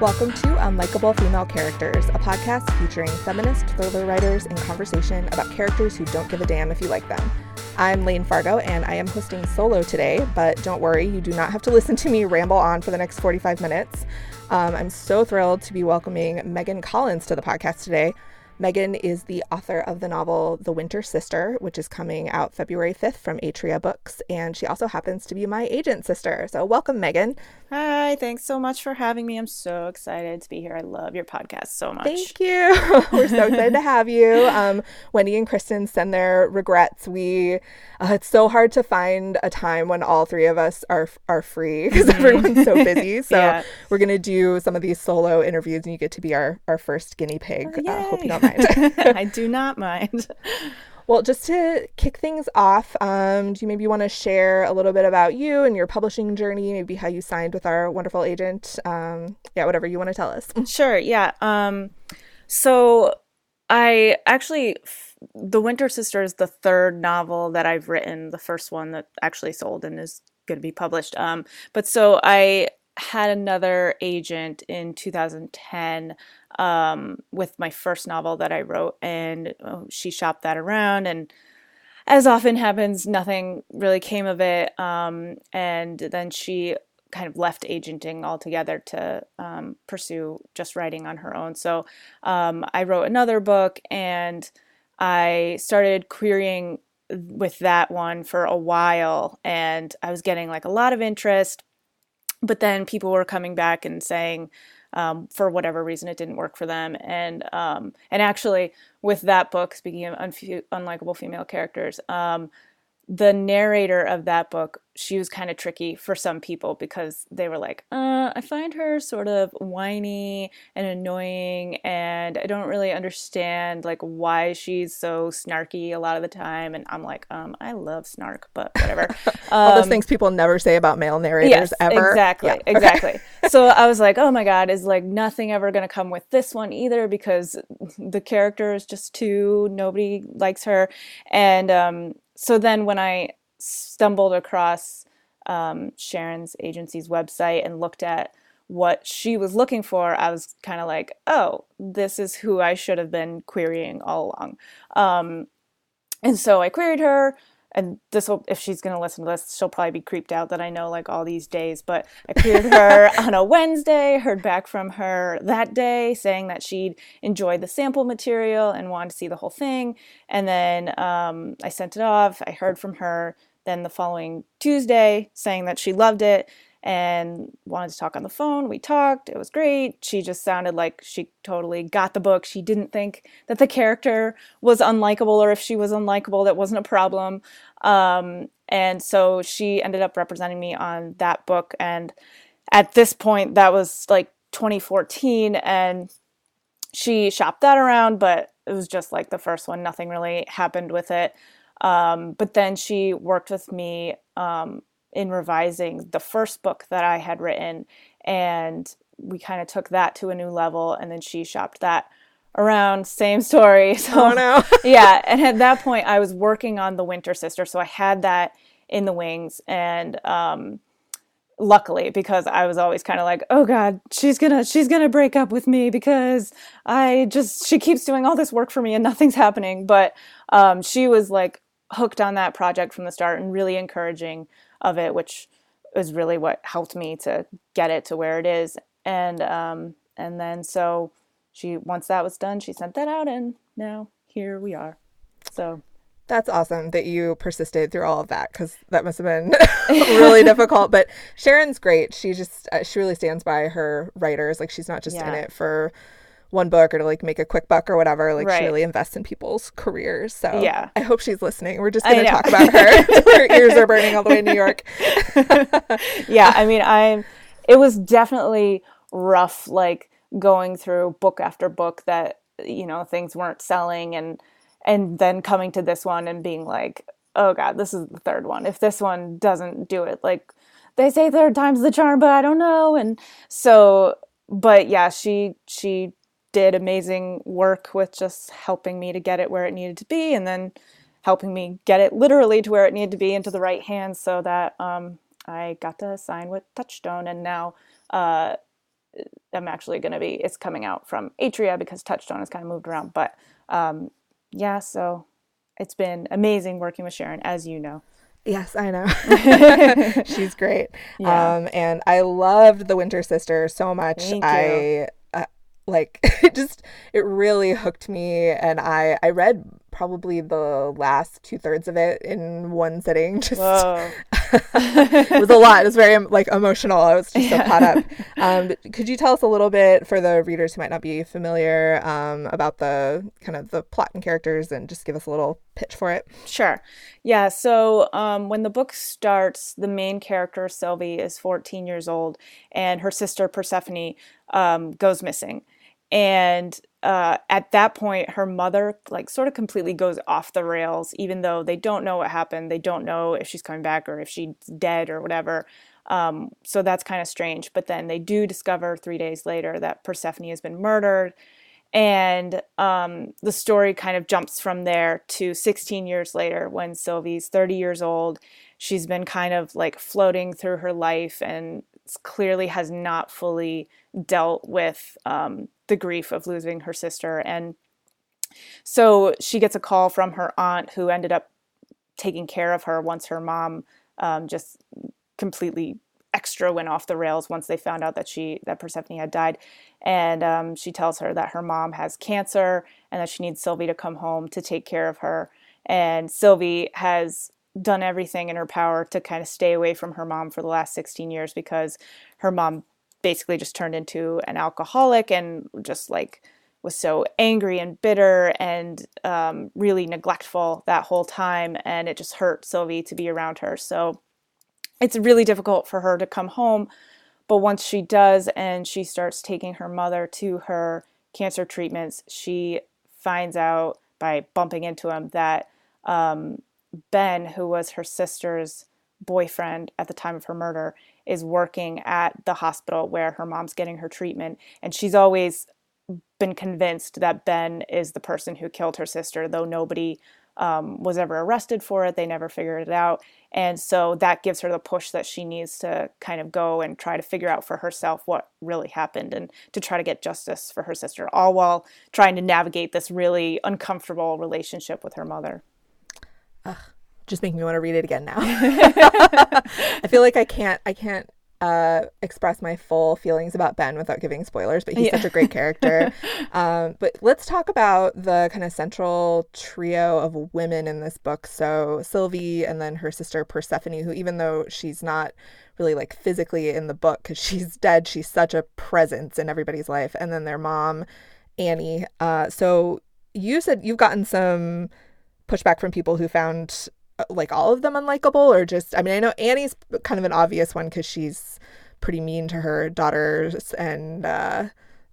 Welcome to Unlikable Female Characters, a podcast featuring feminist thriller writers in conversation about characters who don't give a damn if you like them. I'm Layne Fargo, and I am hosting solo today, but don't worry, you do not have to listen to me ramble on for the next 45 minutes. Um, I'm so thrilled to be welcoming Megan Collins to the podcast today. Megan is the author of the novel The Winter Sister, which is coming out February 5th from Atria Books, and she also happens to be my agent sister. So, welcome, Megan. Hi, thanks so much for having me. I'm so excited to be here. I love your podcast so much. Thank you. We're so excited to have you. Um, Wendy and Kristen send their regrets. We uh, it's so hard to find a time when all three of us are are free because everyone's so busy. So yeah. we're gonna do some of these solo interviews, and you get to be our our first guinea pig. Uh, hope you don't mind. I do not mind. Well, just to kick things off, um, do you maybe want to share a little bit about you and your publishing journey, maybe how you signed with our wonderful agent? Um, yeah, whatever you want to tell us. Sure. Yeah. Um, so I actually, The Winter Sister is the third novel that I've written, the first one that actually sold and is going to be published. Um, but so I had another agent in 2010 um, with my first novel that I wrote, and oh, she shopped that around, and as often happens, nothing really came of it. Um, and then she kind of left agenting altogether to um, pursue just writing on her own. So um, I wrote another book, and I started querying with that one for a while, and I was getting like a lot of interest. But then people were coming back and saying, um, for whatever reason it didn't work for them. And um, and actually with that book speaking of unf- unlikable female characters um, the narrator of that book, she was kind of tricky for some people because they were like, uh, I find her sort of whiny and annoying, and I don't really understand like why she's so snarky a lot of the time. And I'm like, um, I love snark, but whatever. All those um, things people never say about male narrators yes, ever. Exactly, yeah. exactly. so I was like, oh my god, is like nothing ever gonna come with this one either because the character is just too nobody likes her, and um, so then when I stumbled across um, Sharon's agency's website and looked at what she was looking for, I was kind of like, oh, this is who I should have been querying all along. Um, and so I queried her, and this will if she's going to listen to this she'll probably be creeped out that i know like all these days but i cleared her on a wednesday heard back from her that day saying that she'd enjoyed the sample material and wanted to see the whole thing and then um, i sent it off. I heard from her then the following tuesday saying that she loved it and wanted to talk on the phone. We talked. It was great. She just sounded like she totally got the book. She didn't think that the character was unlikable or if she was unlikable, that wasn't a problem. Um, and so she ended up representing me on that book. And at this point, that was like 2014. And she shopped that around, but it was just like the first one. Nothing really happened with it. Um, but then she worked with me um, in revising the first book that I had written, and we kind of took that to a new level. And then she shopped that around. Same story. So, oh no. yeah, and at that point, I was working on the Winter Sister, so I had that in the wings, and um, luckily because I was always kind of like, oh god, she's gonna she's gonna break up with me because I just she keeps doing all this work for me and nothing's happening. But um, she was like hooked on that project from the start and really encouraging of it, which is really what helped me to get it to where it is. And um, and then so she once that was done, she sent that out, and now here we are. So that's awesome that you persisted through all of that because that must have been really difficult. But Sharon's great. She just uh, she really stands by her writers. Like she's not just yeah. in it for one book or to like make a quick buck or whatever. Like right. she really invests in people's careers. So yeah, I hope she's listening. We're just gonna talk about her. her ears are burning all the way in New York. yeah, I mean, I'm it was definitely rough, like going through book after book that you know things weren't selling and and then coming to this one and being like, oh god, this is the third one. If this one doesn't do it, like they say third time's the charm, but I don't know. And so, but yeah, she she did amazing work with just helping me to get it where it needed to be and then helping me get it literally to where it needed to be into the right hands so that um, I got to sign with Touchstone. And now uh, I'm actually going to be. It's coming out from Atria because Touchstone has kind of moved around. But um, yeah, so it's been amazing working with Sharon, as you know. Yes, I know. She's great. Yeah. Um, and I loved The Winter Sister so much. Thank I like it just it really hooked me and I I read probably the last two thirds of it in one sitting. Just it was a lot. It was very like emotional. I was just yeah. so caught up. Um, could you tell us a little bit for the readers who might not be familiar um, about the kind of the plot and characters, and just give us a little pitch for it? Sure. Yeah. So um, when the book starts, the main character Sylvie is 14 years old, and her sister Persephone um, goes missing and uh, at that point her mother like sort of completely goes off the rails even though they don't know what happened. They don't know if she's coming back or if she's dead or whatever. Um, so that's kind of strange. But then they do discover three days later that persephone has been murdered. And um, the story kind of jumps from there to 16 years later when sylvie's 30 years old. She's been kind of like floating through her life and clearly has not fully dealt with um, the grief of losing her sister. And so she gets a call from her aunt who ended up taking care of her once her mom um, just completely extra went off the rails once they found out that she that Persephone had died, and um, she tells her that her mom has cancer and that she needs Sylvie to come home to take care of her. And Sylvie has done everything in her power to kind of stay away from her mom for the last 16 years because her mom basically just turned into an alcoholic and just like was so angry and bitter and um, really neglectful that whole time. And it just hurt Sylvie to be around her. So it's really difficult for her to come home. But once she does and she starts taking her mother to her cancer treatments, she finds out by bumping into him that um, Ben, who was her sister's boyfriend at the time of her murder, is working at the hospital where her mom's getting her treatment. And she's always been convinced that Ben is the person who killed her sister, though nobody um, was ever arrested for it. They never figured it out. And so that gives her the push that she needs to kind of go and try to figure out for herself what really happened and to try to get justice for her sister, all while trying to navigate this really uncomfortable relationship with her mother. Ugh just making me want to read it again now. I feel like I can't I can't uh, express my full feelings about Ben without giving spoilers, but he's yeah. such a great character. um, but let's talk about the kind of central trio of women in this book. So Sylvie and then her sister Persephone, who even though she's not really like physically in the book because she's dead, she's such a presence in everybody's life. And then their mom, Annie. Uh, so you said you've gotten some pushback from people who found like all of them unlikable or just I mean I know Annie's kind of an obvious one because she's pretty mean to her daughters and uh,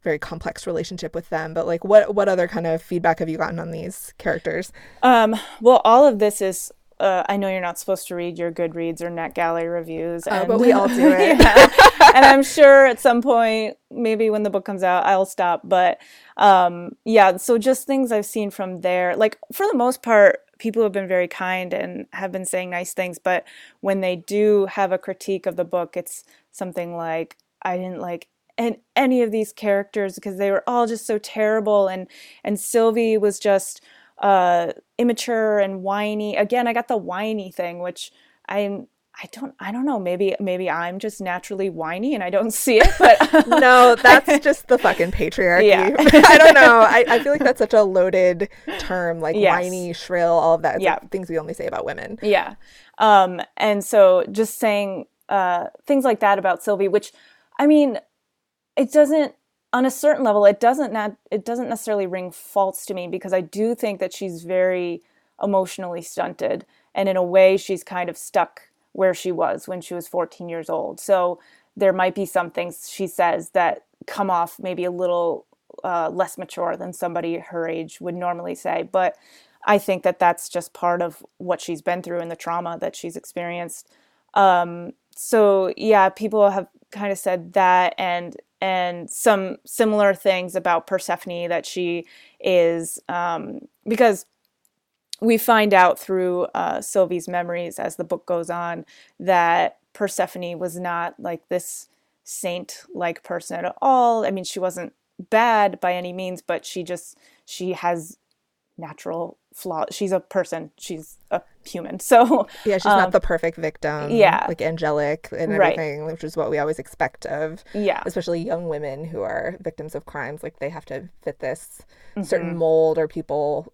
very complex relationship with them but like what what other kind of feedback have you gotten on these characters um, well all of this is uh, I know you're not supposed to read your Goodreads or NetGalley reviews, and, oh, but we all do it. yeah. and I'm sure at some point, maybe when the book comes out, I'll stop. But um, yeah, so just things I've seen from there. Like for the most part, people have been very kind and have been saying nice things. But when they do have a critique of the book, it's something like, "I didn't like and any of these characters because they were all just so terrible and and Sylvie was just uh, immature and whiny. Again, I got the whiny thing, which I'm I don't I don't know, maybe maybe I'm just naturally whiny and I don't see it, but No, that's just the fucking patriarchy. Yeah. I don't know. I, I feel like that's such a loaded term, like yes. whiny, shrill, all of that. It's yeah. Like things we only say about women. Yeah. Um, and so just saying uh, things like that about Sylvie, which I mean, it doesn't on a certain level, it doesn't not it doesn't necessarily ring false to me because I do think that she's very emotionally stunted, and in a way, she's kind of stuck where she was when she was 14 years old. So there might be some things she says that come off maybe a little uh, less mature than somebody her age would normally say, but I think that that's just part of what she's been through and the trauma that she's experienced. Um, so yeah, people have kind of said that, and and some similar things about Persephone that she is um, because we find out through uh, Sylvie's memories as the book goes on that Persephone was not like this saint like person at all. I mean, she wasn't bad by any means, but she just she has natural flaws. She's a person. She's a human. So yeah, she's um, not the perfect victim. Yeah, like angelic and everything, right. which is what we always expect of. Yeah, especially young women who are victims of crimes. Like they have to fit this mm-hmm. certain mold, or people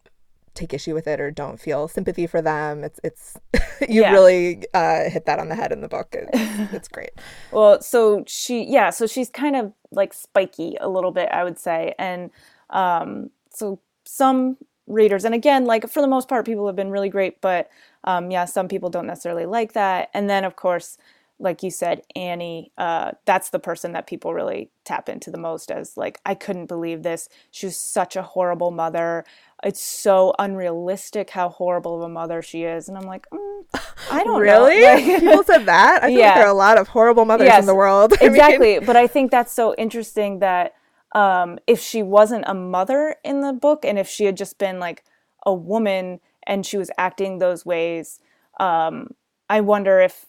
take issue with it or don't feel sympathy for them. It's it's you yeah. really uh, hit that on the head in the book. It's, it's great. well, so she yeah, so she's kind of like spiky a little bit, I would say, and um, so some readers, and again, like for the most part, people have been really great, but um, yeah, some people don't necessarily like that. And then of course, like you said, Annie, uh, that's the person that people really tap into the most as like, I couldn't believe this. She was such a horrible mother it's so unrealistic how horrible of a mother she is. And I'm like, mm, I don't really? know. Like, People said that? I feel yeah. like there are a lot of horrible mothers yes, in the world. exactly. Mean... But I think that's so interesting that um, if she wasn't a mother in the book and if she had just been like a woman and she was acting those ways, um, I wonder if,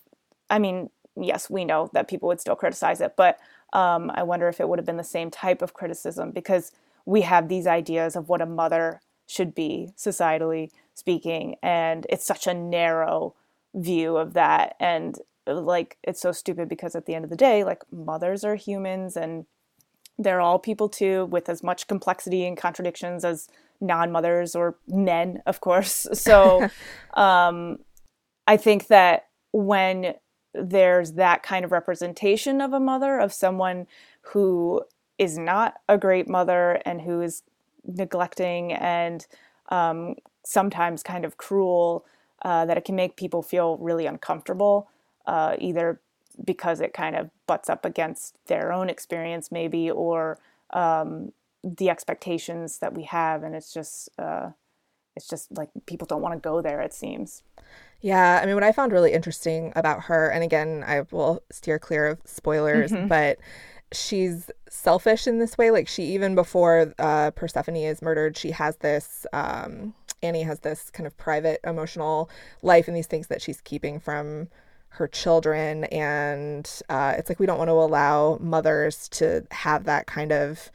I mean, yes, we know that people would still criticize it, but um, I wonder if it would have been the same type of criticism because we have these ideas of what a mother should be societally speaking and it's such a narrow view of that. And like it's so stupid because at the end of the day like mothers are humans and they're all people too with as much complexity and contradictions as non-mothers or men of course. So um i think that when there's that kind of representation of a mother of someone who is not a great mother and who is neglecting and um, sometimes kind of cruel, uh, that it can make people feel really uncomfortable, uh, either because it kind of butts up against their own experience, maybe, or um, the expectations that we have, and it's just uh, it's just like people don't want to go there. It seems. Yeah, I mean, what I found really interesting about her, and again, I will steer clear of spoilers, mm-hmm. but she's selfish in this way. Like she even before uh, Persephone is murdered, she has this. Um, Annie has this kind of private emotional life and these things that she's keeping from her children, and uh, it's like we don't want to allow mothers to have that kind of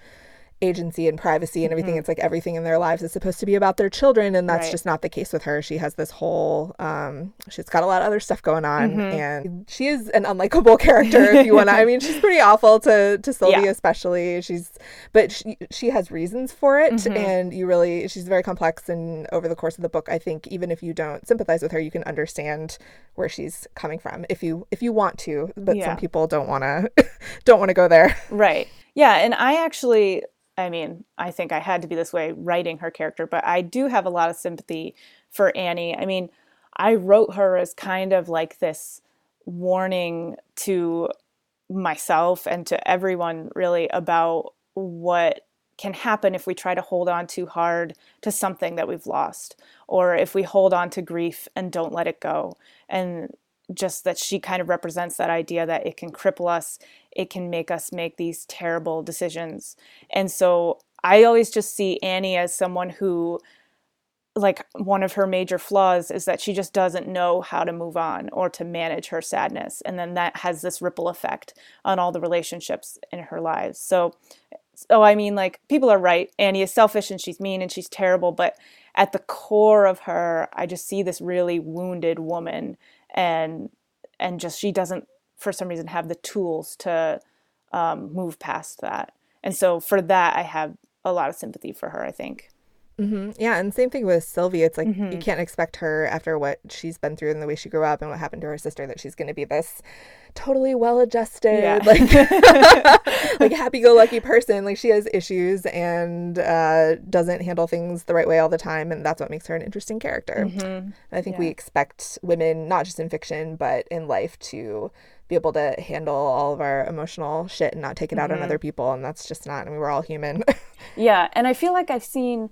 agency and privacy and everything. Mm-hmm. It's like everything in their lives is supposed to be about their children, and that's right. just not the case with her. She has this whole, um, she's got a lot of other stuff going on, mm-hmm. and she is an unlikable character. if you want to, I mean, she's pretty awful to to Sylvie, yeah. especially. She's, but she she has reasons for it, mm-hmm. and you really, she's very complex. And over the course of the book, I think even if you don't sympathize with her, you can understand where she's coming from if you if you want to. But yeah. some people don't want to don't want to go there. Right. Yeah, and I actually I mean, I think I had to be this way writing her character, but I do have a lot of sympathy for Annie. I mean, I wrote her as kind of like this warning to myself and to everyone really about what can happen if we try to hold on too hard to something that we've lost or if we hold on to grief and don't let it go and just that she kind of represents that idea that it can cripple us, it can make us make these terrible decisions. And so I always just see Annie as someone who like one of her major flaws is that she just doesn't know how to move on or to manage her sadness. And then that has this ripple effect on all the relationships in her lives. So so i mean like people are right. Annie is selfish and she's mean and she's terrible but at the core of her i just see this really wounded woman and and just she doesn't for some reason have the tools to um, move past that. And so for that i have a lot of sympathy for her i think Mm-hmm. Yeah, and same thing with Sylvie. It's like mm-hmm. you can't expect her after what she's been through and the way she grew up and what happened to her sister that she's going to be this totally well-adjusted, yeah. like like happy-go-lucky person. Like she has issues and uh, doesn't handle things the right way all the time, and that's what makes her an interesting character. Mm-hmm. I think yeah. we expect women, not just in fiction but in life, to be able to handle all of our emotional shit and not take it out on mm-hmm. other people, and that's just not. I mean, we're all human. yeah, and I feel like I've seen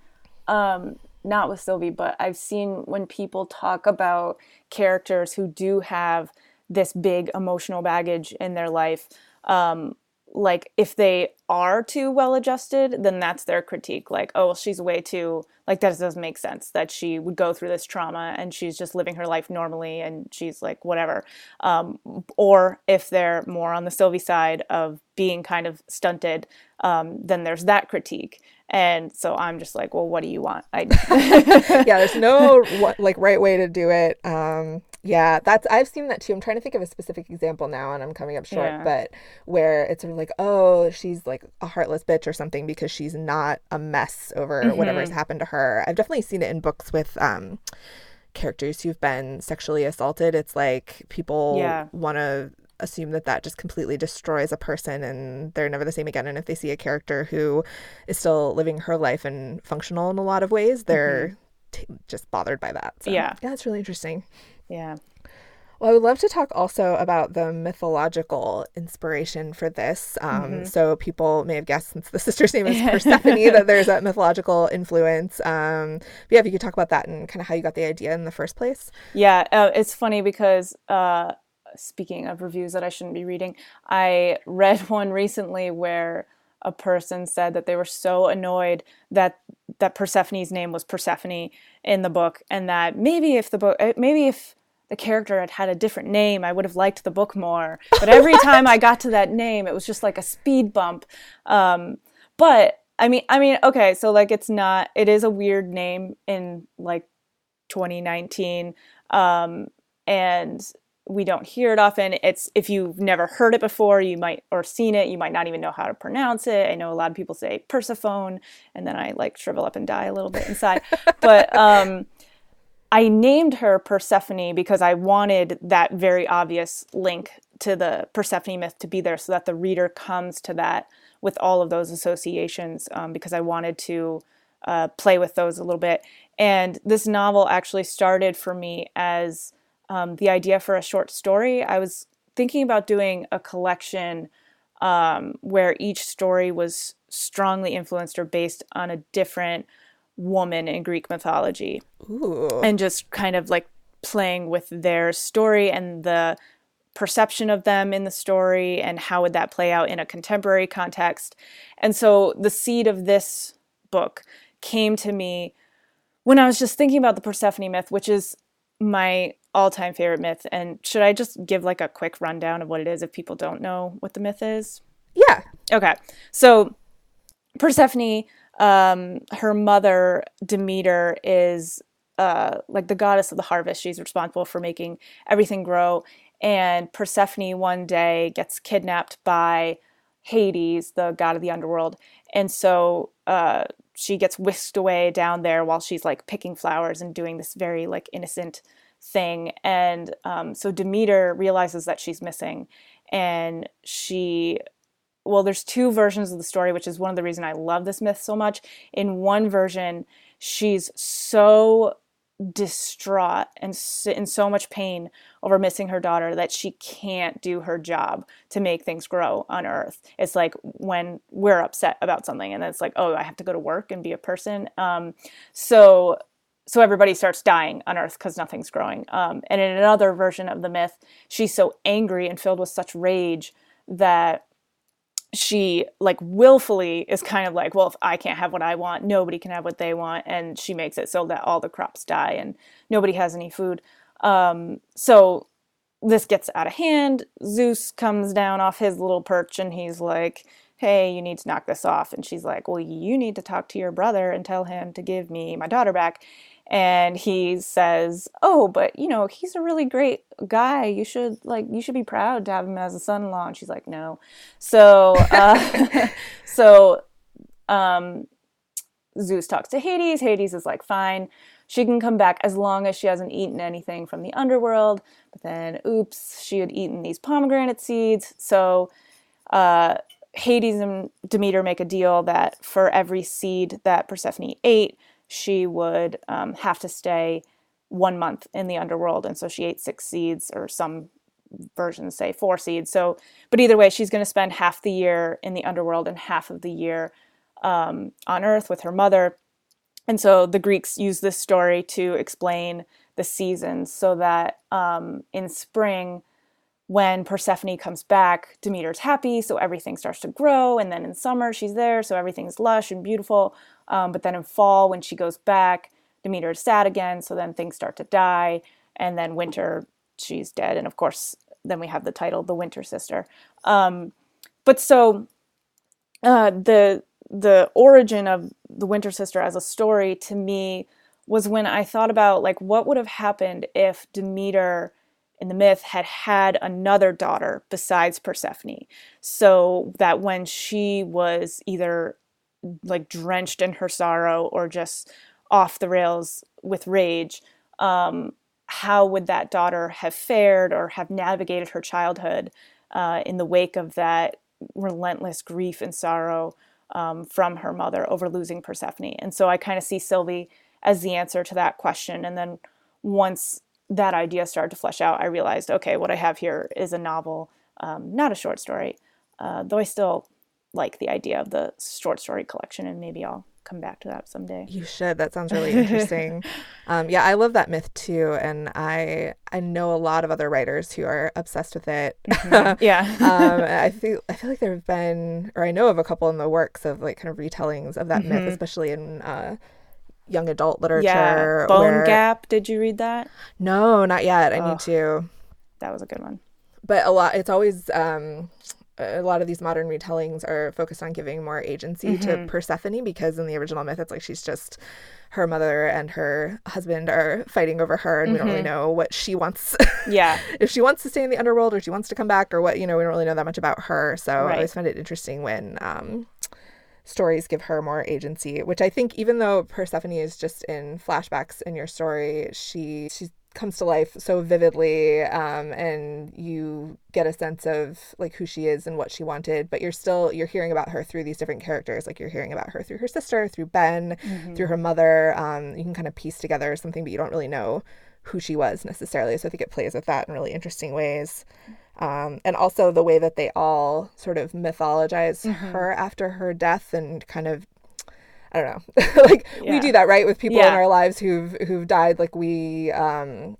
um, not with Sylvie, but I've seen when people talk about characters who do have this big emotional baggage in their life, um, like if they are too well adjusted, then that's their critique. Like, oh, well, she's way too, like, that doesn't make sense that she would go through this trauma and she's just living her life normally and she's like, whatever. Um, or if they're more on the Sylvie side of being kind of stunted, um, then there's that critique. And so I'm just like, well, what do you want? I yeah, there's no like right way to do it. Um, yeah, that's I've seen that too. I'm trying to think of a specific example now, and I'm coming up short. Yeah. But where it's sort of like, oh, she's like a heartless bitch or something because she's not a mess over mm-hmm. whatever's happened to her. I've definitely seen it in books with um, characters who've been sexually assaulted. It's like people yeah. want to assume that that just completely destroys a person and they're never the same again. And if they see a character who is still living her life and functional in a lot of ways, they're mm-hmm. t- just bothered by that. So, yeah. Yeah, that's really interesting. Yeah. Well, I would love to talk also about the mythological inspiration for this. Um, mm-hmm. So, people may have guessed, since the sister's name is Persephone, that there's a mythological influence. Um, but yeah, if you could talk about that and kind of how you got the idea in the first place. Yeah, uh, it's funny because uh, speaking of reviews that I shouldn't be reading, I read one recently where a person said that they were so annoyed that that Persephone's name was Persephone in the book, and that maybe if the book, eh, maybe if the character had had a different name, I would have liked the book more. But every time I got to that name, it was just like a speed bump. Um, but I mean, I mean, okay, so like it's not, it is a weird name in like 2019, um, and we don't hear it often. It's if you've never heard it before, you might or seen it, you might not even know how to pronounce it. I know a lot of people say Persephone, and then I like shrivel up and die a little bit inside. but um, I named her Persephone because I wanted that very obvious link to the Persephone myth to be there, so that the reader comes to that with all of those associations. Um, because I wanted to uh, play with those a little bit. And this novel actually started for me as um, the idea for a short story, I was thinking about doing a collection um, where each story was strongly influenced or based on a different woman in Greek mythology. Ooh. And just kind of like playing with their story and the perception of them in the story and how would that play out in a contemporary context. And so the seed of this book came to me when I was just thinking about the Persephone myth, which is my all-time favorite myth and should i just give like a quick rundown of what it is if people don't know what the myth is? Yeah. Okay. So persephone um her mother demeter is uh like the goddess of the harvest. She's responsible for making everything grow. And persephone one day gets kidnapped by hades the god of the underworld. And so uh she gets whisked away down there while she's like picking flowers and doing this very like innocent thing. And um, so Demeter realizes that she's missing, and she well, there's two versions of the story, which is one of the reason I love this myth so much. In one version, she's so distraught and in so much pain over missing her daughter that she can't do her job to make things grow on earth it's like when we're upset about something and it's like oh i have to go to work and be a person um, so so everybody starts dying on Earth because nothing's growing. Um, and in another version of the myth, she's so angry and filled with such rage that she like willfully is kind of like, well, if I can't have what I want, nobody can have what they want, and she makes it so that all the crops die and nobody has any food. Um, so this gets out of hand. Zeus comes down off his little perch and he's like, hey, you need to knock this off. And she's like, well, you need to talk to your brother and tell him to give me my daughter back and he says, "Oh, but you know, he's a really great guy. You should like you should be proud to have him as a son-in-law." And she's like, "No." So, uh, so um, Zeus talks to Hades. Hades is like, "Fine." She can come back as long as she hasn't eaten anything from the underworld. But then, oops, she had eaten these pomegranate seeds. So uh, Hades and Demeter make a deal that for every seed that Persephone ate, she would um, have to stay one month in the underworld. And so she ate six seeds, or some versions say four seeds. So, but either way, she's going to spend half the year in the underworld and half of the year um, on Earth with her mother. And so the Greeks use this story to explain the seasons so that um, in spring, when Persephone comes back, Demeter's happy, so everything starts to grow. And then in summer, she's there, so everything's lush and beautiful. Um, but then in fall, when she goes back, Demeter is sad again, so then things start to die. And then winter, she's dead. And of course, then we have the title, The Winter Sister. Um, but so uh, the the origin of the Winter Sister as a story to me was when I thought about like what would have happened if Demeter in the myth had had another daughter besides Persephone. So that when she was either like drenched in her sorrow or just off the rails with rage, um, how would that daughter have fared or have navigated her childhood uh, in the wake of that relentless grief and sorrow um, from her mother over losing Persephone? And so I kind of see Sylvie as the answer to that question. And then once that idea started to flesh out, I realized, okay, what I have here is a novel, um, not a short story. Uh, though I still like the idea of the short story collection, and maybe I'll come back to that someday. You should. That sounds really interesting. um, yeah, I love that myth too, and I I know a lot of other writers who are obsessed with it. Mm-hmm. yeah. um, I feel I feel like there have been, or I know of a couple in the works of like kind of retellings of that mm-hmm. myth, especially in. Uh, young adult literature. Yeah. Bone where... Gap. Did you read that? No, not yet. I oh, need to. That was a good one. But a lot. It's always um, a lot of these modern retellings are focused on giving more agency mm-hmm. to Persephone because in the original myth, it's like she's just her mother and her husband are fighting over her, and mm-hmm. we don't really mm-hmm. know what she wants. yeah. if she wants to stay in the underworld or she wants to come back or what, you know, we don't really know that much about her. So right. I always find it interesting when um, stories give her more agency, which I think even though Persephone is just in flashbacks in your story, she she comes to life so vividly um, and you get a sense of like who she is and what she wanted but you're still you're hearing about her through these different characters like you're hearing about her through her sister through ben mm-hmm. through her mother um, you can kind of piece together something but you don't really know who she was necessarily so i think it plays with that in really interesting ways um, and also the way that they all sort of mythologize mm-hmm. her after her death and kind of I don't know. like yeah. we do that right with people yeah. in our lives who've who've died like we um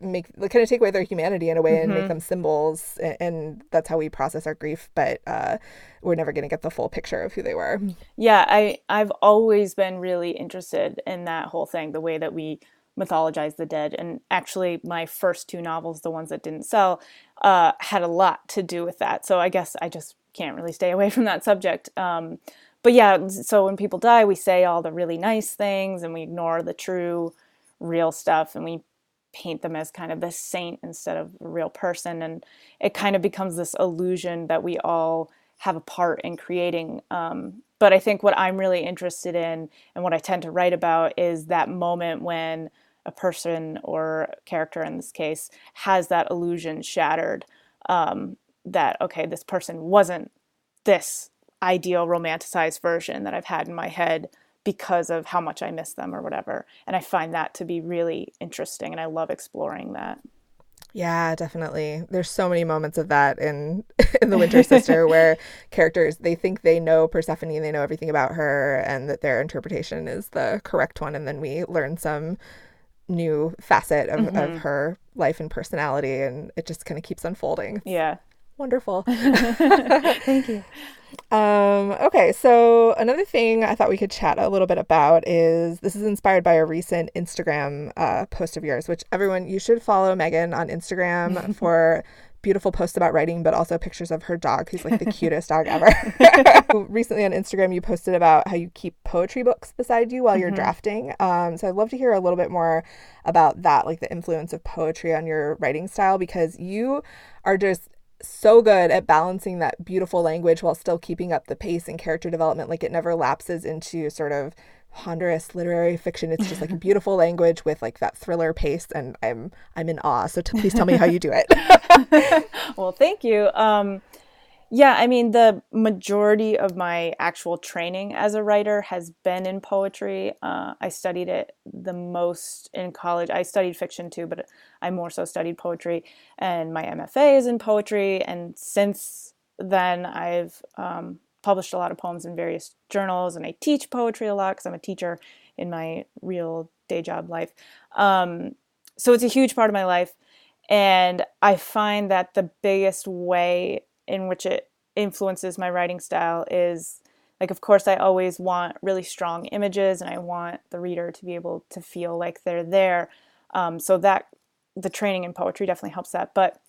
make like, kind of take away their humanity in a way mm-hmm. and make mm-hmm. them symbols and, and, that's how we process our grief but uh we're never going to get the full picture of who they were. Yeah, I I've always been really interested in that whole thing the way that we mythologize the dead. And actually, my first two novels, the ones that didn't sell, uh, had a lot to do with that. So I guess I just can't really stay away from that subject. Um, but yeah, so when people die, we say all the really nice things and we ignore the true, real stuff and we paint them as kind of the saint instead of a real person. And it kind of becomes this illusion that we all have a part in creating um, but I think what I'm really interested in and what I tend to write about is that moment when a person or character in this case has that illusion shattered um, that, okay, this person wasn't this ideal romanticized version that I've had in my head because of how much I miss them or whatever. And I find that to be really interesting and I love exploring that. Yeah, definitely. There's so many moments of that in in The Winter Sister where characters they think they know Persephone and they know everything about her and that their interpretation is the correct one and then we learn some new facet of, mm-hmm. of her life and personality and it just kind of keeps unfolding. Yeah. Wonderful. Thank you. Um, okay, so another thing I thought we could chat a little bit about is this is inspired by a recent Instagram uh, post of yours, which everyone, you should follow Megan on Instagram for beautiful posts about writing, but also pictures of her dog, who's like the cutest dog ever. Recently on Instagram, you posted about how you keep poetry books beside you while you're mm-hmm. drafting. Um, so I'd love to hear a little bit more about that, like the influence of poetry on your writing style, because you are just so good at balancing that beautiful language while still keeping up the pace and character development. Like it never lapses into sort of ponderous literary fiction. It's just like a beautiful language with like that thriller pace, and I'm I'm in awe. So t- please tell me how you do it. well, thank you. Um, yeah, I mean, the majority of my actual training as a writer has been in poetry. Uh, I studied it the most in college. I studied fiction too, but I more so studied poetry. And my MFA is in poetry. And since then, I've um, published a lot of poems in various journals, and I teach poetry a lot because I'm a teacher in my real day job life. Um, so it's a huge part of my life. And I find that the biggest way in which it influences my writing style is like of course I always want really strong images and I want the reader to be able to feel like they're there. Um, so that the training in poetry definitely helps that. But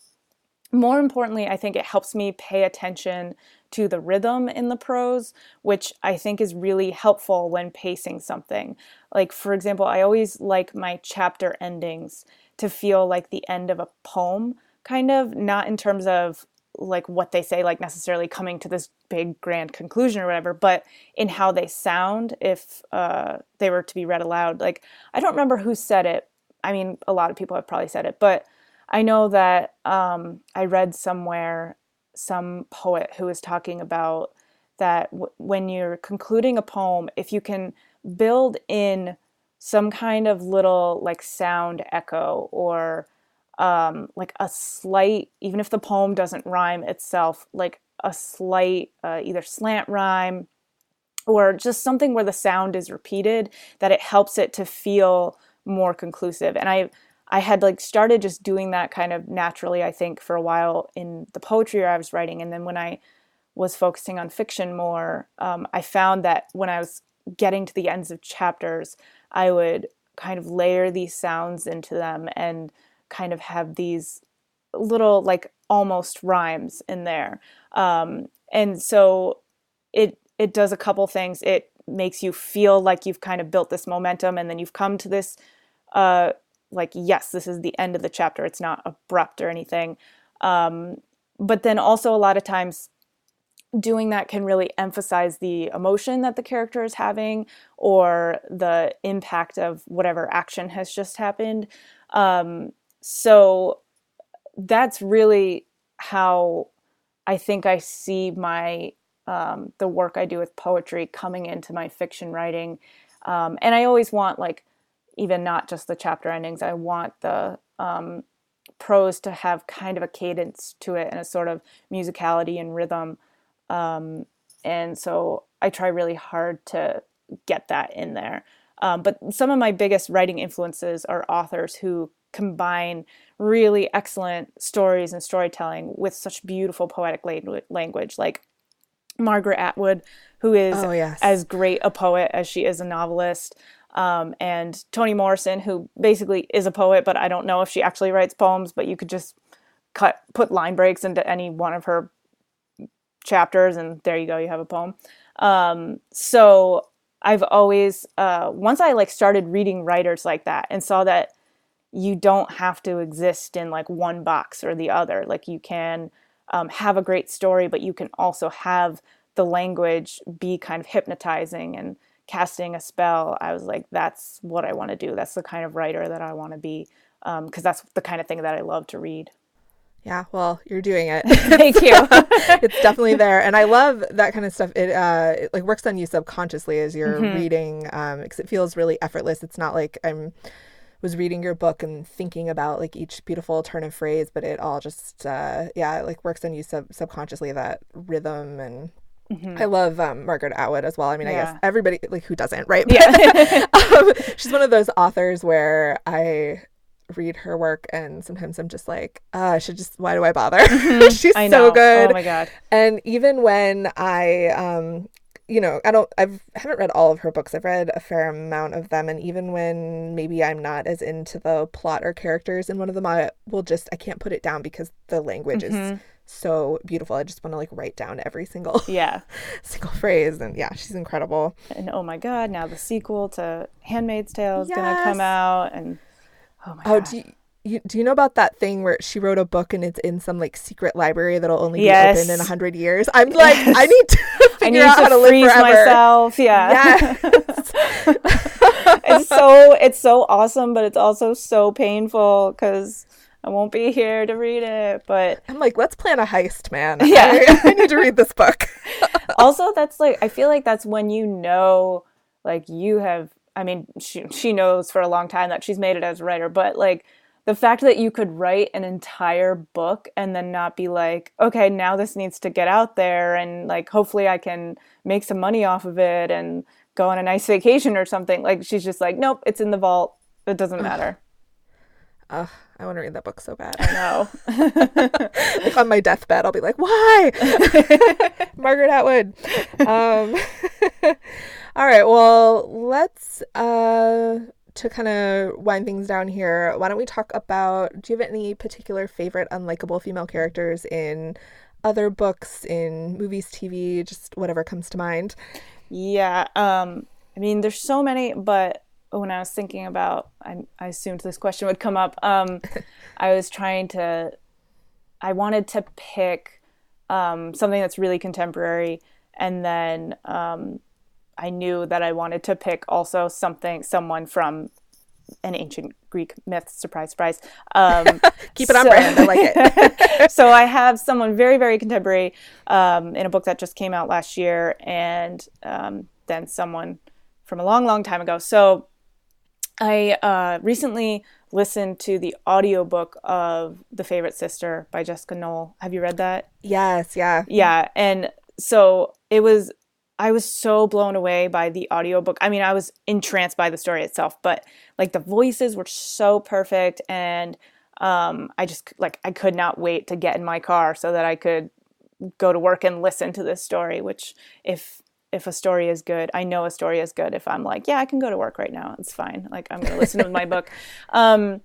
more importantly, I think it helps me pay attention to the rhythm in the prose, which I think is really helpful when pacing something. Like, for example, I always like my chapter endings to feel like the end of a poem, kind of, not in terms of like what they say, like necessarily coming to this big grand conclusion or whatever, but in how they sound if uh, they were to be read aloud. Like, I don't remember who said it. I mean, a lot of people have probably said it, but I know that um, I read somewhere some poet who was talking about that w- when you're concluding a poem, if you can build in some kind of little like sound echo or um, like a slight, even if the poem doesn't rhyme itself, like a slight uh, either slant rhyme or just something where the sound is repeated, that it helps it to feel more conclusive. And I I had like started just doing that kind of naturally, I think, for a while in the poetry I was writing. And then when I was focusing on fiction more, um, I found that when I was getting to the ends of chapters, I would kind of layer these sounds into them and kind of have these little like almost rhymes in there. Um, and so it it does a couple things. It makes you feel like you've kind of built this momentum and then you've come to this uh, like yes this is the end of the chapter it's not abrupt or anything um, but then also a lot of times doing that can really emphasize the emotion that the character is having or the impact of whatever action has just happened um, so that's really how i think i see my um, the work i do with poetry coming into my fiction writing um, and i always want like even not just the chapter endings. I want the um, prose to have kind of a cadence to it and a sort of musicality and rhythm. Um, and so I try really hard to get that in there. Um, but some of my biggest writing influences are authors who combine really excellent stories and storytelling with such beautiful poetic language, like Margaret Atwood, who is oh, yes. as great a poet as she is a novelist um, and Toni Morrison, who basically is a poet, but I don't know if she actually writes poems. But you could just cut put line breaks into any one of her chapters, and there you go, you have a poem. Um, so I've always uh, once I like started reading writers like that and saw that you don't have to exist in like one box or the other. Like you can um, have a great story, but you can also have the language be kind of hypnotizing and casting a spell, I was like, that's what I want to do. That's the kind of writer that I want to be because um, that's the kind of thing that I love to read. Yeah, well, you're doing it. Thank you. it's definitely there, and I love that kind of stuff. It uh, it like works on you subconsciously as you're mm-hmm. reading, um, because it feels really effortless. It's not like I'm was reading your book and thinking about like each beautiful turn of phrase, but it all just uh, yeah, it, like works on you sub- subconsciously that rhythm and Mm-hmm. I love um, Margaret Atwood as well. I mean, yeah. I guess everybody like who doesn't, right? Yeah. um, she's one of those authors where I read her work and sometimes I'm just like, uh, I should just why do I bother? Mm-hmm. she's I so good. Oh my god. And even when I um you know, I don't I've haven't read all of her books. I've read a fair amount of them and even when maybe I'm not as into the plot or characters in one of them I will just I can't put it down because the language mm-hmm. is so beautiful. I just want to like write down every single yeah single phrase and yeah, she's incredible. And oh my god, now the sequel to Handmaid's Tale is yes. going to come out and oh my oh, god. Do you, you, do you know about that thing where she wrote a book and it's in some like secret library that'll only yes. be open in a hundred years? I'm like, yes. I need to figure out to how to live forever. myself. Yeah. Yes. it's so it's so awesome, but it's also so painful because I won't be here to read it. But I'm like, let's plan a heist, man. Yeah. I, I need to read this book. also, that's like, I feel like that's when you know, like, you have, I mean, she, she knows for a long time that she's made it as a writer, but like, the fact that you could write an entire book and then not be like, okay, now this needs to get out there and like hopefully I can make some money off of it and go on a nice vacation or something. Like she's just like, nope, it's in the vault. It doesn't matter. Uh, I want to read that book so bad. I know. like on my deathbed, I'll be like, why? Margaret Atwood. Um, all right. Well, let's, uh, to kind of wind things down here, why don't we talk about do you have any particular favorite unlikable female characters in other books, in movies, TV, just whatever comes to mind? Yeah. Um, I mean, there's so many, but when I was thinking about, I, I assumed this question would come up. Um, I was trying to, I wanted to pick um, something that's really contemporary, and then um, I knew that I wanted to pick also something, someone from an ancient Greek myth. Surprise, surprise. Um, Keep it on brand. I like it. so I have someone very, very contemporary um, in a book that just came out last year, and um, then someone from a long, long time ago. So I uh, recently listened to the audiobook of The Favorite Sister by Jessica Knoll. Have you read that? Yes, yeah. Yeah. And so it was I was so blown away by the audiobook. I mean, I was entranced by the story itself, but like the voices were so perfect and um, I just like I could not wait to get in my car so that I could go to work and listen to this story, which if if a story is good. I know a story is good if I'm like, yeah, I can go to work right now. It's fine. Like I'm going to listen to my book. Um,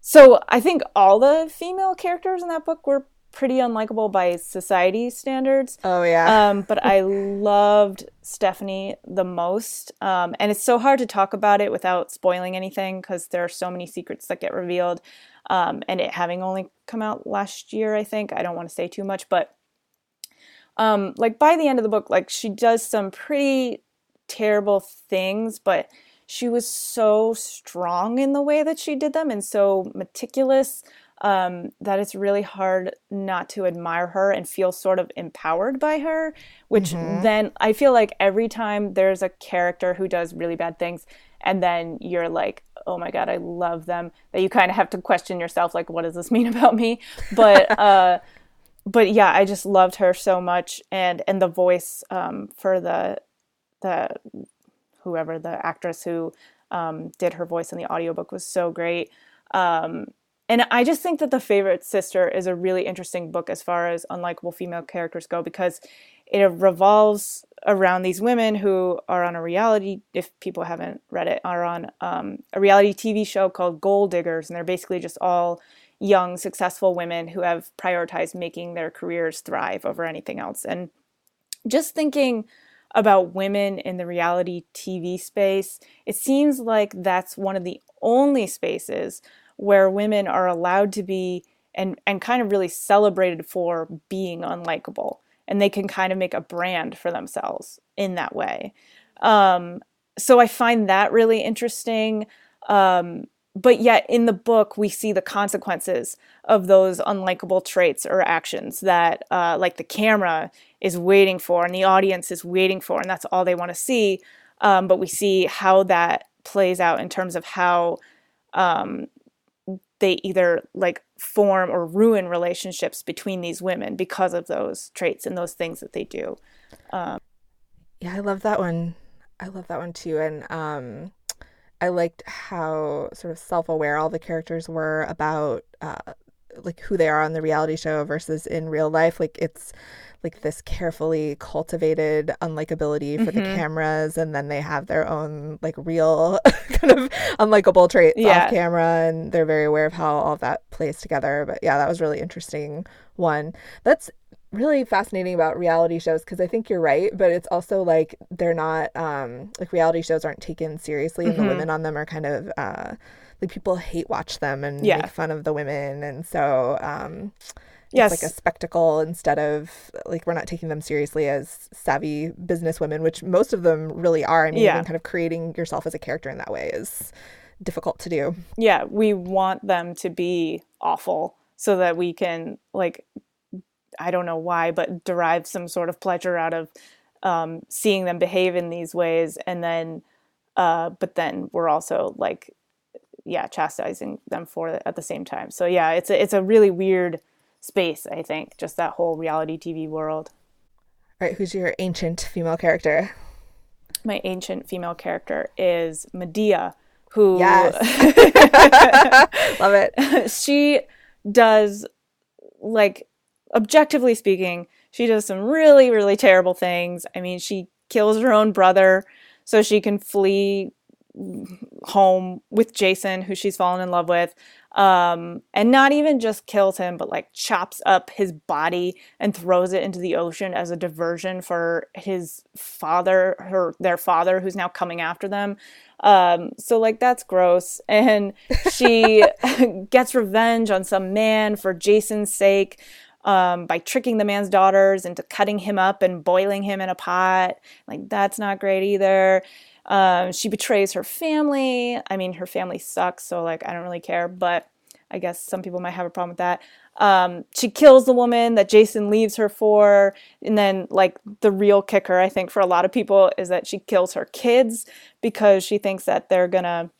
so I think all the female characters in that book were pretty unlikable by society standards. Oh yeah. Um, but I loved Stephanie the most, um, and it's so hard to talk about it without spoiling anything because there are so many secrets that get revealed. Um, and it having only come out last year, I think I don't want to say too much, but um, like by the end of the book, like she does some pretty terrible things, but she was so strong in the way that she did them and so meticulous um, that it's really hard not to admire her and feel sort of empowered by her. Which mm-hmm. then I feel like every time there's a character who does really bad things, and then you're like, oh my god, I love them, that you kind of have to question yourself, like, what does this mean about me? But uh, but yeah, I just loved her so much, and and the voice um, for the the whoever the actress who um, did her voice in the audiobook was so great. Um, and I just think that The Favorite Sister is a really interesting book as far as unlikable female characters go because it revolves around these women who are on a reality, if people haven't read it, are on um, a reality TV show called Gold Diggers. And they're basically just all young, successful women who have prioritized making their careers thrive over anything else. And just thinking about women in the reality TV space, it seems like that's one of the only spaces where women are allowed to be and, and kind of really celebrated for being unlikable. And they can kind of make a brand for themselves in that way. Um, so I find that really interesting. Um, but yet in the book we see the consequences of those unlikable traits or actions that uh, like the camera is waiting for and the audience is waiting for and that's all they want to see um, but we see how that plays out in terms of how um, they either like form or ruin relationships between these women because of those traits and those things that they do um, yeah i love that one i love that one too and um I liked how sort of self aware all the characters were about uh, like who they are on the reality show versus in real life. Like it's like this carefully cultivated unlikability for mm-hmm. the cameras, and then they have their own like real kind of unlikable traits yeah. off camera, and they're very aware of how all of that plays together. But yeah, that was really interesting one. That's really fascinating about reality shows because I think you're right, but it's also like they're not um like reality shows aren't taken seriously mm-hmm. and the women on them are kind of uh like people hate watch them and yeah. make fun of the women and so um yes. like a spectacle instead of like we're not taking them seriously as savvy business women, which most of them really are. I mean, yeah. even kind of creating yourself as a character in that way is difficult to do. Yeah, we want them to be awful so that we can like I don't know why, but derive some sort of pleasure out of um, seeing them behave in these ways, and then, uh, but then we're also like, yeah, chastising them for it at the same time. So yeah, it's a it's a really weird space. I think just that whole reality TV world. All right, who's your ancient female character? My ancient female character is Medea, who Yes. Love it. she does like objectively speaking she does some really really terrible things i mean she kills her own brother so she can flee home with jason who she's fallen in love with um, and not even just kills him but like chops up his body and throws it into the ocean as a diversion for his father her their father who's now coming after them um, so like that's gross. And she gets revenge on some man for Jason's sake um, by tricking the man's daughters into cutting him up and boiling him in a pot. Like that's not great either. Um, she betrays her family. I mean, her family sucks, so like I don't really care, but I guess some people might have a problem with that. Um, she kills the woman that Jason leaves her for. And then, like, the real kicker, I think, for a lot of people is that she kills her kids because she thinks that they're to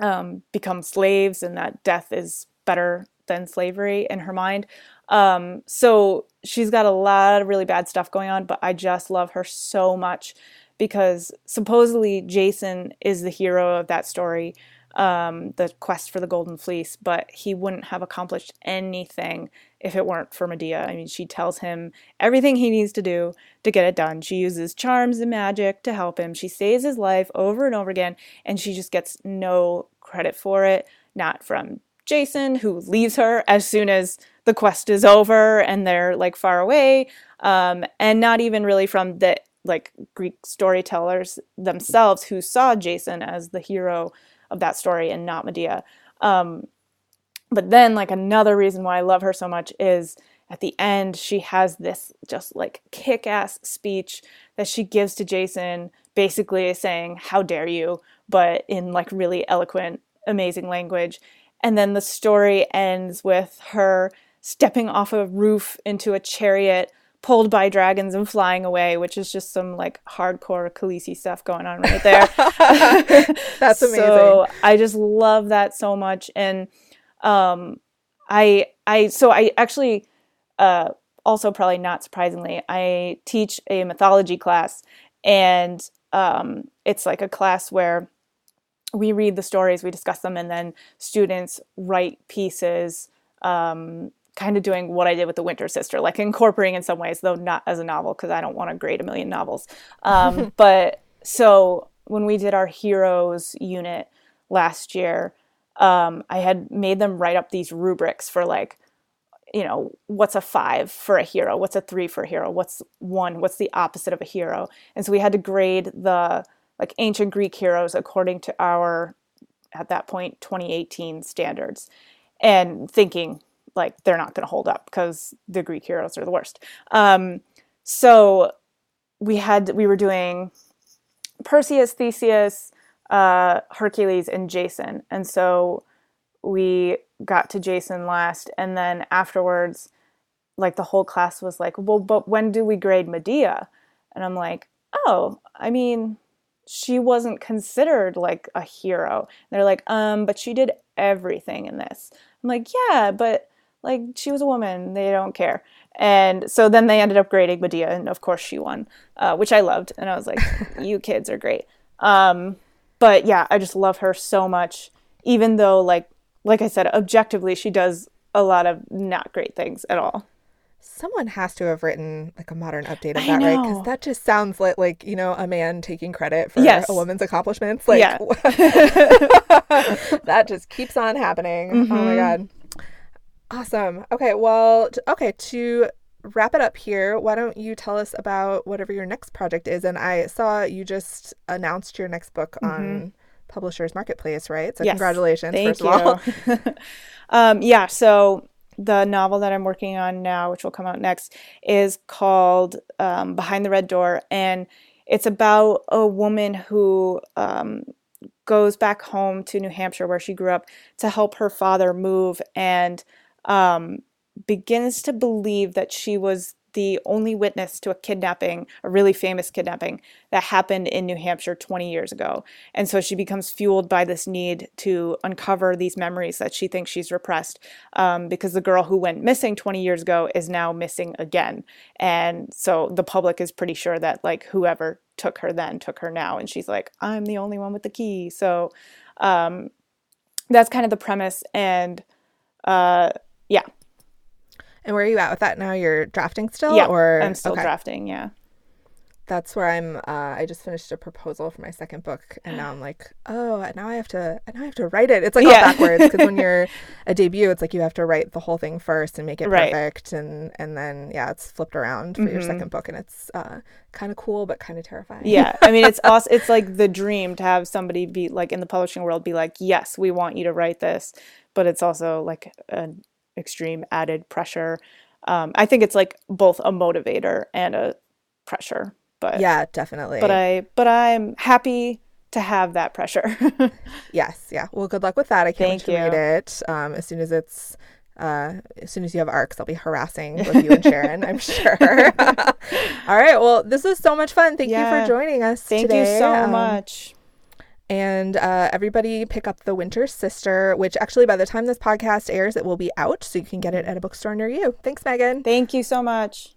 um, become slaves and that death is better than slavery in her mind. Um, so she's got a lot of really bad stuff going on, but I just love her so much because supposedly Jason is the hero of that story um, the quest for the golden fleece, but he wouldn't have accomplished anything if it weren't for Medea. I mean, she tells him everything he needs to do to get it done. She uses charms and magic to help him. She saves his life over and over again, and she just gets no credit for it, not from Jason, who leaves her as soon as the quest is over and they're like far away, um, and not even really from the like Greek storytellers themselves who saw Jason as the hero of that story and not Medea. Um, but then, like, another reason why I love her so much is at the end, she has this just like kick ass speech that she gives to Jason, basically saying, How dare you? but in like really eloquent, amazing language. And then the story ends with her stepping off a roof into a chariot pulled by dragons and flying away, which is just some like hardcore Khaleesi stuff going on right there. That's amazing. So I just love that so much, and um, I I so I actually uh, also probably not surprisingly I teach a mythology class, and um, it's like a class where we read the stories, we discuss them, and then students write pieces um, kind of doing what I did with the Winter Sister, like incorporating in some ways, though not as a novel because I don't want to grade a million novels. Um, but so when we did our heroes unit last year, um, I had made them write up these rubrics for like, you know, what's a five for a hero? What's a three for a hero? What's one? What's the opposite of a hero? And so we had to grade the like ancient Greek heroes according to our, at that point, 2018 standards. And thinking, like they're not going to hold up because the Greek heroes are the worst. Um, so we had we were doing Perseus, Theseus, uh, Hercules, and Jason, and so we got to Jason last, and then afterwards, like the whole class was like, "Well, but when do we grade Medea?" And I'm like, "Oh, I mean." She wasn't considered like a hero. And they're like, um, but she did everything in this. I'm like, yeah, but like she was a woman they don't care and so then they ended up grading medea and of course she won uh, which i loved and i was like you kids are great um, but yeah i just love her so much even though like like i said objectively she does a lot of not great things at all Someone has to have written like a modern update of that, right? Because that just sounds like like you know a man taking credit for yes. a woman's accomplishments. Like yeah. that just keeps on happening. Mm-hmm. Oh my god. Awesome. Okay, well, okay, to wrap it up here, why don't you tell us about whatever your next project is? And I saw you just announced your next book mm-hmm. on Publishers Marketplace, right? So yes. congratulations, Thank first you. of all. um, yeah, so the novel that I'm working on now, which will come out next, is called um, Behind the Red Door. And it's about a woman who um, goes back home to New Hampshire, where she grew up, to help her father move. And um, begins to believe that she was the only witness to a kidnapping, a really famous kidnapping that happened in New Hampshire 20 years ago. And so she becomes fueled by this need to uncover these memories that she thinks she's repressed um, because the girl who went missing 20 years ago is now missing again. And so the public is pretty sure that, like, whoever took her then took her now. And she's like, I'm the only one with the key. So um, that's kind of the premise. And uh, yeah. And where are you at with that now? You're drafting still? Yeah, or I'm still okay. drafting. Yeah. That's where I'm. Uh, I just finished a proposal for my second book, and now I'm like, oh, now I have to. Now I have to write it. It's like all backwards because when you're a debut, it's like you have to write the whole thing first and make it Right. perfect, and and then yeah, it's flipped around for your Mhm. second book, and it's uh, kind of cool but kind of terrifying. Yeah. I mean, it's awesome. It's like the dream to have somebody be like in the publishing world be like, yes, we want you to write this. But it's also like an extreme added pressure. Um, I think it's like both a motivator and a pressure. But yeah, definitely. but I but I'm happy to have that pressure. Yes, yeah. Well, good luck with that. I can't Thank wait to read you. it. Um, as soon as it's, uh, as soon as you have arcs, I'll be harassing both you and Sharon. I'm sure. All right. Well, this was so much fun. Thank you for joining us. Thank today. you so Um, much. And uh, everybody, pick up the Winter Sister, which actually by the time this podcast airs, it will be out, so you can get it at a bookstore near you. Thanks, Megan. Thank you so much.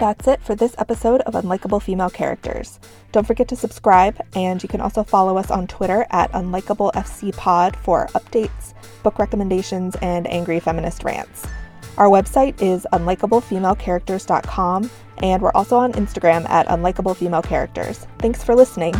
That's it for this episode of Unlikable Female Characters. Don't forget to subscribe, and you can also follow us on Twitter at UnlikableFCPod for updates, book recommendations, and angry feminist rants. Our website is unlikablefemalecharacters.com, and we're also on Instagram at unlikablefemalecharacters. Thanks for listening.